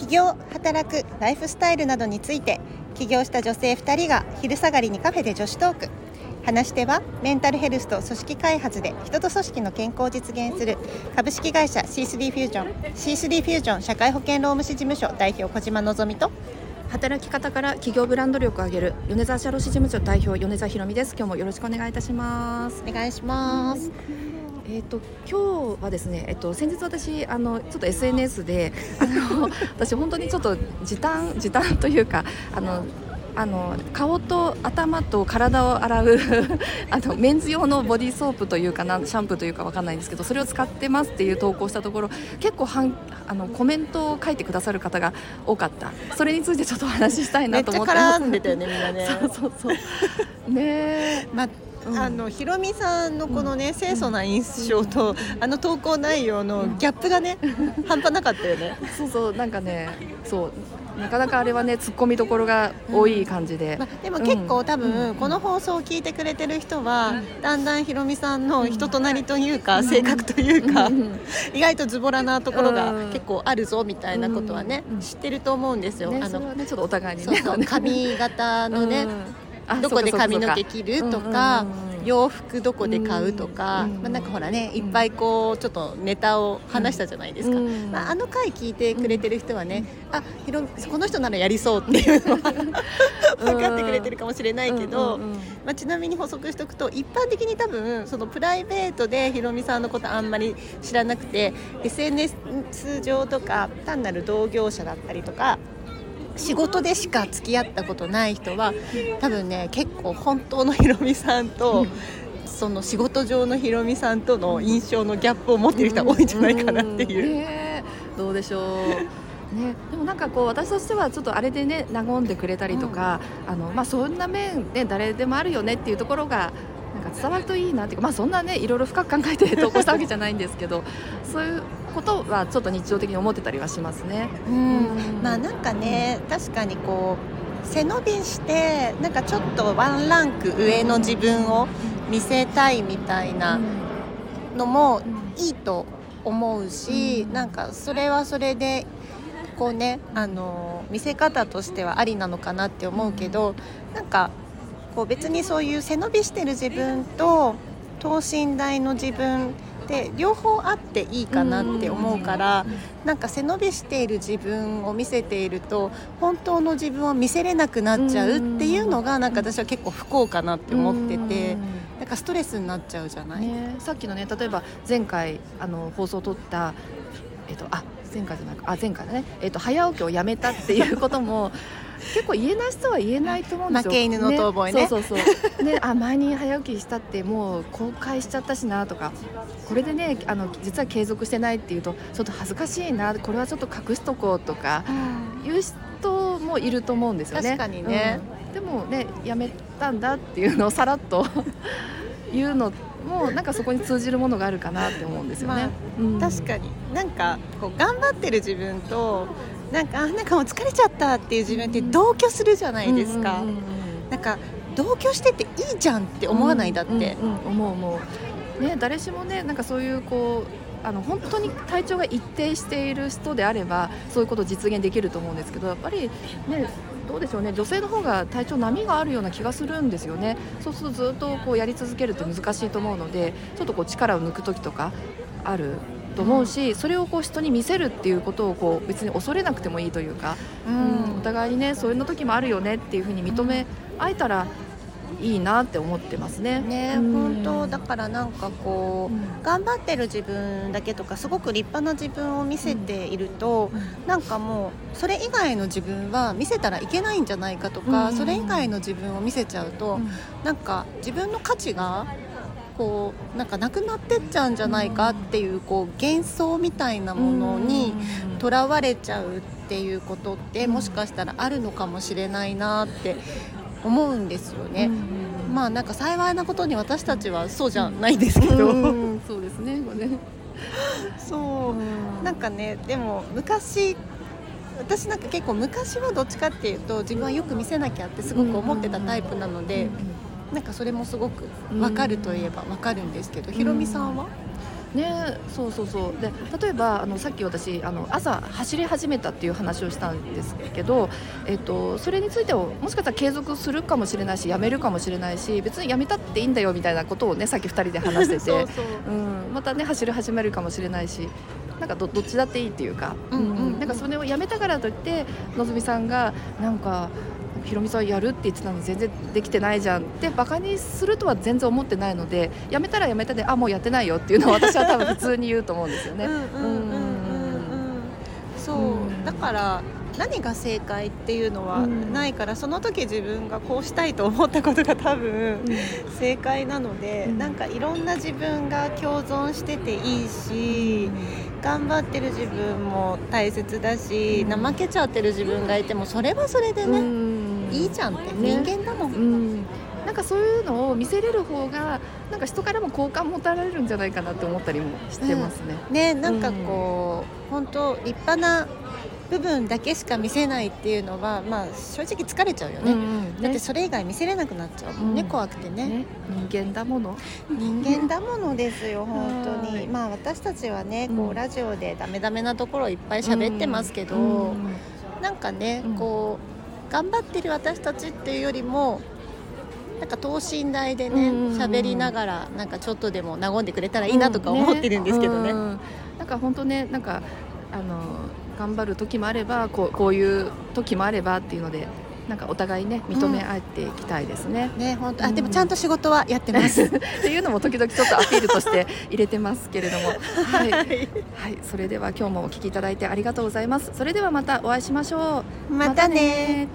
起業働くライフスタイルなどについて起業した女性2人が昼下がりにカフェで女子トーク。話し手はメンタルヘルスと組織開発で人と組織の健康を実現する株式会社 C3 フュージョン C3 フュージョン社会保険労務士事務所代表小島のぞみと働き方から企業ブランド力を上げる米沢社労士事務所代表米沢ひろみです。今日もよろしくお願いいたします。お願いしますえーと、今日はですね、えっと、先日私あのちょっと SNS であの 私本当にちょっと時短時短というかあのあの顔と頭と体を洗う あのメンズ用のボディーソープというかなシャンプーというかわかんないんですけどそれを使ってますっていう投稿したところ結構はんあのコメントを書いてくださる方が多かった。それについてちょっとお話ししたいなと思って。めっちゃ絡んでたよねみんなね。そうそうそう。ねまあうん、あのひろみさんのこのね、清楚な印象と、あの投稿内容のギャップがね、半端なかったよね。そうそうなんかねそうなかなかあれはね突っ込みどころが多い感じで、まあ、でも結構、多分、この放送を聞いてくれてる人は、だんだんひろみさんの人となりというか、性格というか、意外とズボラなところが結構あるぞみたいなことはね、知ってると思うんですよ。ね、あのねちょっとお互いにね。そうそう髪型のね、どこで髪の毛切るとか、洋服どこで買うとか、まあ、なんかほらねいっぱいこうちょっとネタを話したじゃないですか、まあ、あの回聞いてくれてる人はね、あひろこの人ならやりそうっていうのは 分かってくれてるかもしれないけど、まあ、ちなみに補足しておくと一般的に多分そのプライベートでひろみさんのことあんまり知らなくて SNS 上とか単なる同業者だったりとか仕事でしか付き合ったことない人は多分ね結構本当のひろみさんと、その仕事上のひろみさんとの印象のギャップを持っている人が多いんじゃないかなっていう。うどうでしょう。ね、でもなんかこう私としてはちょっとあれでね和んでくれたりとか、うん、あのまあ、そんな面、ね、誰でもあるよねっていうところがなんか伝わるといいなっていうか、まあ、そんなねいろいろ深く考えて投稿したわけじゃないんですけどそういうことはちょっと日常的に思ってたりはしますね。うん、まあなんかね、確かにこう背伸びしてなんかちょっとワンランク上の自分を見せたいみたいなのもいいと思うし、なんかそれはそれでこうねあの見せ方としてはありなのかなって思うけどなんかこう別にそういう背伸びしてる自分と等身大の自分で両方あっていいかなって思うからなんか背伸びしている自分を見せていると本当の自分を見せれなくなっちゃうっていうのがなんか私は結構不幸かなって思っててなんかストレスになっちゃうじゃない、ね、さっきのね例えば前回あの放送を撮ったえっとあ前回じゃなくあ前回だね、えっと、早起きをやめたっていうことも 結構言えない人は言えないと思うんですよ。負け犬の遠吠えね。ねそうそうそう。で、あ前に早起きしたってもう公開しちゃったしなとか、これでねあの実は継続してないっていうとちょっと恥ずかしいな、これはちょっと隠しとこうとかいう人もいると思うんですよね。確かにね。うん、でもねやめたんだっていうのをさらっと言うのもなんかそこに通じるものがあるかなって思うんですよね。まあうん、確かに。なんかこう頑張ってる自分となんかなんかもう疲れちゃったっていう自分って同居するじゃないですか、なんか同居してていいじゃんって思わないだって、うんうんうん、思う思う。ね誰しもねなんかそういうこうあの本当に体調が一定している人であればそういうことを実現できると思うんですけどやっぱりねどうでしょうね。女性の方が体調波があるような気がするんですよね。そうするとずっとこうやり続けるって難しいと思うのでちょっとこう力を抜く時とかあると思うし、それをこう人に見せるっていうことをこう別に恐れなくてもいいというか、うん、お互いにねそういう時もあるよねっていうふうに認め合えたらいいなって思ってますね。ね、うん、本当だからなんかこう、うん、頑張ってる自分だけとかすごく立派な自分を見せていると、うん、なんかもうそれ以外の自分は見せたらいけないんじゃないかとか、それ以外の自分を見せちゃうと、うん、なんか自分の価値がこうなんかなくなってっちゃうんじゃないかっていうこう幻想みたいなものにとらわれちゃうっていうことってもしかしたらあるのかもしれないなって思うんですよね。まあなんか幸いなことに私たちはそうじゃないですけど、そうですね。これそう。なんかねでも昔私なんか結構昔はどっちかっていうと自分はよく見せなきゃってすごく思ってたタイプなので。なんかそれもすごく分かるといえば分かるんですけど、ひろみさんは？ねそうそうそう。で例えばあのさっき私あの朝走り始めたっていう話をしたんですけど、えっと、それについてはもしかしたら継続するかもしれないしやめるかもしれないし別にやめたっていいんだよみたいなことをねさっき2人で話してて。うん、またね走り始めるかもしれないしなんかどどっちだっていいっていうか、うん、うん、なんかそれをやめたからといってのぞみさんがなんかひろみさんやるって言ってたのに全然できてないじゃんってバカにするとは全然思ってないのでやめたらやめたであもうやってないよっていうのは私は多分普通に言うと思うんですよね。そう、だから何が正解っていうのはないから、うん、その時自分がこうしたいと思ったことが多分正解なので、うん、なんかいろんな自分が共存してていいし、うん、頑張ってる自分も大切だし、怠けちゃってる自分がいてもそれはそれでね、いいじゃんって、人間だもん。なんかそういうのを見せれる方がなんか人からも好感持たれるんじゃないかなって思ったりもしてますね。うん、ねなんかこう、うん、本当立派な部分だけしか見せないっていうのは、まあ、正直疲れちゃうよね。うんうんね、だってそれ以外見せれなくなっちゃうもんね、うん、怖くてね、ね、人間だもの。人間だものですよ本当に。まあ私たちはねこうラジオでダメダメなところいっぱい喋ってますけど、うん、なんかね、こう頑張ってる私たちっていうよりもなんか等身大でね喋りながらなんかちょっとでも和んでくれたらいいなとか思ってるんですけどね。うんねなんか本当ねなんかあの頑張る時もあればこうこういう時もあればっていうのでなんかお互いね認め合っていきたいですね。うん、ね本当。あ、でもちゃんと仕事はやってます。っていうのも時々ちょっとアピールとして入れてますけれども、はい、はい、それでは今日もお聞きいただいてありがとうございます。それではまたお会いしましょう。またね